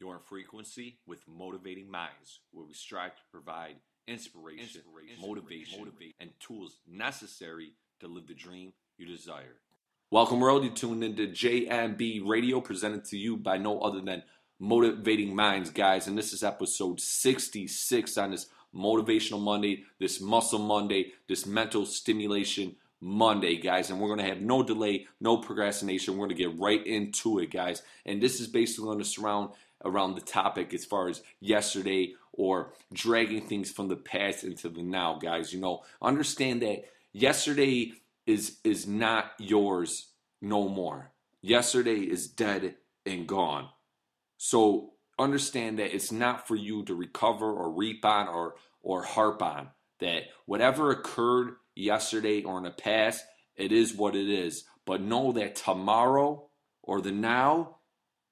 You're in frequency with motivating minds, where we strive to provide inspiration, inspiration motivation, motivation, and tools necessary to live the dream you desire. Welcome, world. You tuned into JMB Radio, presented to you by no other than Motivating Minds, guys. And this is episode 66 on this Motivational Monday, this Muscle Monday, this Mental Stimulation Monday, guys. And we're going to have no delay, no procrastination. We're going to get right into it, guys. And this is basically going to surround around the topic as far as yesterday or dragging things from the past into the now, guys. You know, understand that yesterday is is not yours no more. Yesterday is dead and gone. So understand that it's not for you to recover or reap on or or harp on. That whatever occurred yesterday or in the past, it is what it is. But know that tomorrow or the now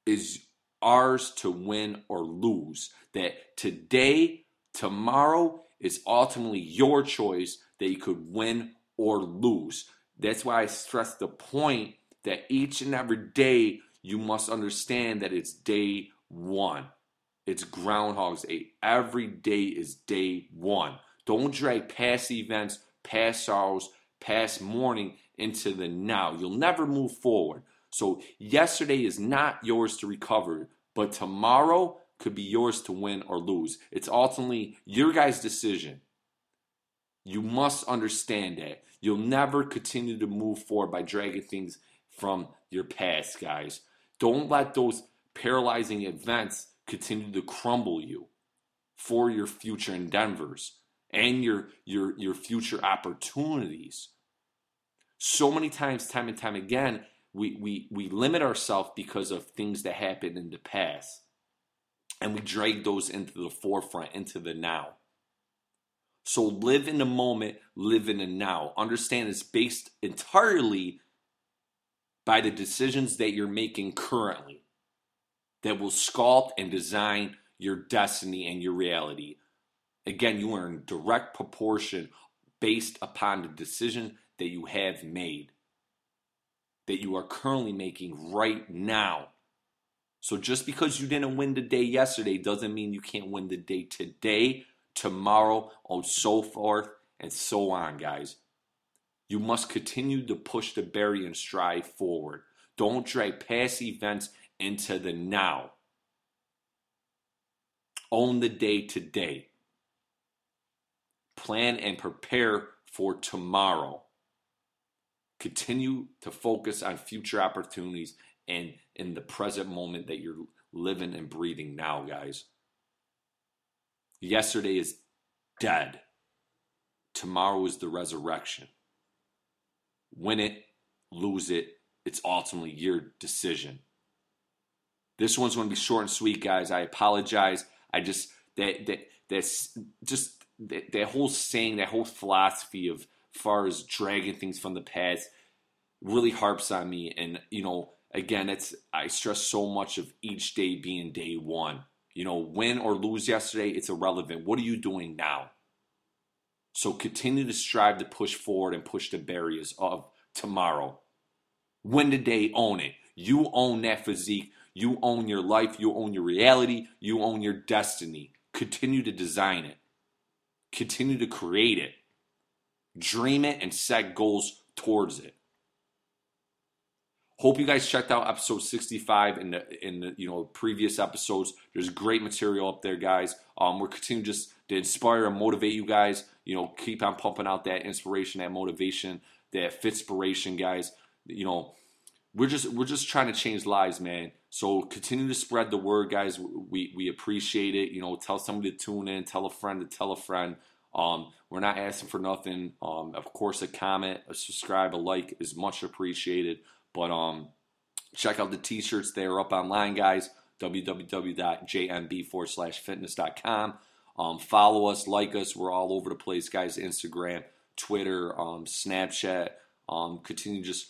is ours to win or lose. That today, tomorrow is ultimately your choice that you could win or lose. That's why I stress the point that each and every day you must understand that it's day one. It's Groundhog's Day. Every day is day one. Don't drag past events, past sorrows, past mourning into the now. You'll never move forward. So, yesterday is not yours to recover, but tomorrow could be yours to win or lose. It's ultimately your guys' decision. You must understand that. You'll never continue to move forward by dragging things from your past, guys. Don't let those paralyzing events continue to crumble you for your future endeavors and your your your future opportunities. So many times, time and time again, we we we limit ourselves because of things that happened in the past, and we drag those into the forefront, into the now. So live in the moment, live in the now. Understand it's based entirely by the decisions that you're making currently that will sculpt and design your destiny and your reality. Again, you are in direct proportion based upon the decision that you have made, that you are currently making right now. So just because you didn't win the day yesterday doesn't mean you can't win the day today, tomorrow, and so forth and so on, guys. You must continue to push the barrier and strive forward. Don't drag past events into the now. Own the day today. Plan and prepare for tomorrow. Continue to focus on future opportunities and in the present moment that you're living and breathing now, guys. Yesterday is dead. Tomorrow is the resurrection. Win it, lose it, it's ultimately your decision. This one's going to be short and sweet, guys. I apologize. I just that that that's just that, that whole saying, that whole philosophy of far as dragging things from the past really harps on me. And you know, again, it's I stress so much of each day being day one. You know, win or lose yesterday, it's irrelevant. What are you doing now? So continue to strive to push forward and push the barriers of tomorrow. Win the day, own it. You own that physique. You own your life. You own your reality. You own your destiny. Continue to design it. Continue to create it. Dream it and set goals towards it. Hope you guys checked out episode 65 in the in the you know previous episodes. There's great material up there, guys. Um, we're continuing just to inspire and motivate you guys. You know, keep on pumping out that inspiration, that motivation, that inspiration, guys. You know, we're just we're just trying to change lives, man. So continue to spread the word, guys. We we appreciate it. You know, tell somebody to tune in, tell a friend to tell a friend. Um, we're not asking for nothing. Um, of course, a comment, a subscribe, a like is much appreciated. But um, check out the t-shirts. They are up online, guys. www.jmb4/fitness.com. Um, follow us, like us. We're all over the place, guys. Instagram, Twitter, um, Snapchat. Um, continue just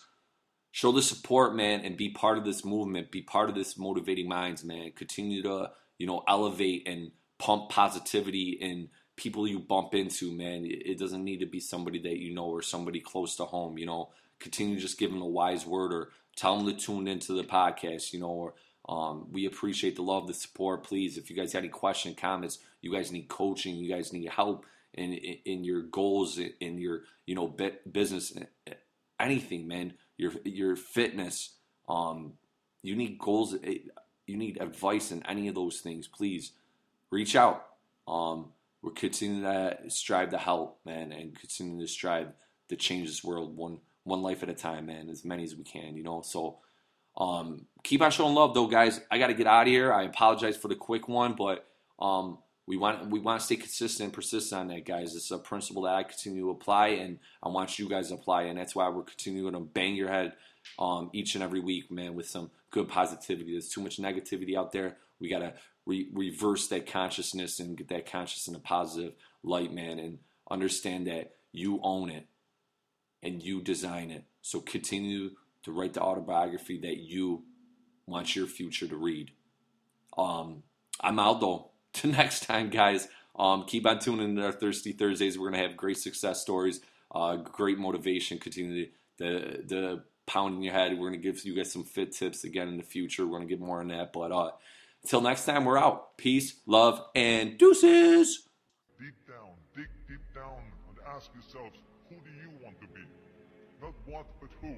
show the support, man, and be part of this movement. Be part of this motivating minds, man. Continue to you know elevate and pump positivity in people you bump into, man. It doesn't need to be somebody that you know or somebody close to home. You know, continue just give them a wise word or tell them to tune into the podcast, you know, or Um, we appreciate the love, the support. Please, if you guys have any question, comments, you guys need coaching, you guys need help in in, in your goals, in your you know business, anything, man. Your your fitness. Um, you need goals. Eh, you need advice in any of those things. Please reach out. Um, we're continuing to strive to help, man, and continuing to strive to change this world one one life at a time, man. As many as we can, you know. So um, keep on showing love, though, guys. I got to get out of here. I apologize for the quick one, but um, we want we want to stay consistent and persistent on that, guys. It's a principle that I continue to apply, and I want you guys to apply, and that's why we're continuing to bang your head um, each and every week, man, with some good positivity. There's too much negativity out there. We gotta re- reverse that consciousness and get that consciousness in a positive light, man, and understand that you own it and you design it. So continue to write the autobiography that you want your future to read. Um, I'm out though. To next time, guys. Um, keep on tuning in our Thirsty Thursdays. We're gonna have great success stories, uh, great motivation. Continue the the pound in your head. We're gonna give you guys some fit tips again in the future. We're gonna get more on that. But uh, until next time, we're out. Peace, love, and deuces. Deep down, dig deep down, and ask yourselves, who do you want to be? Not what, but who.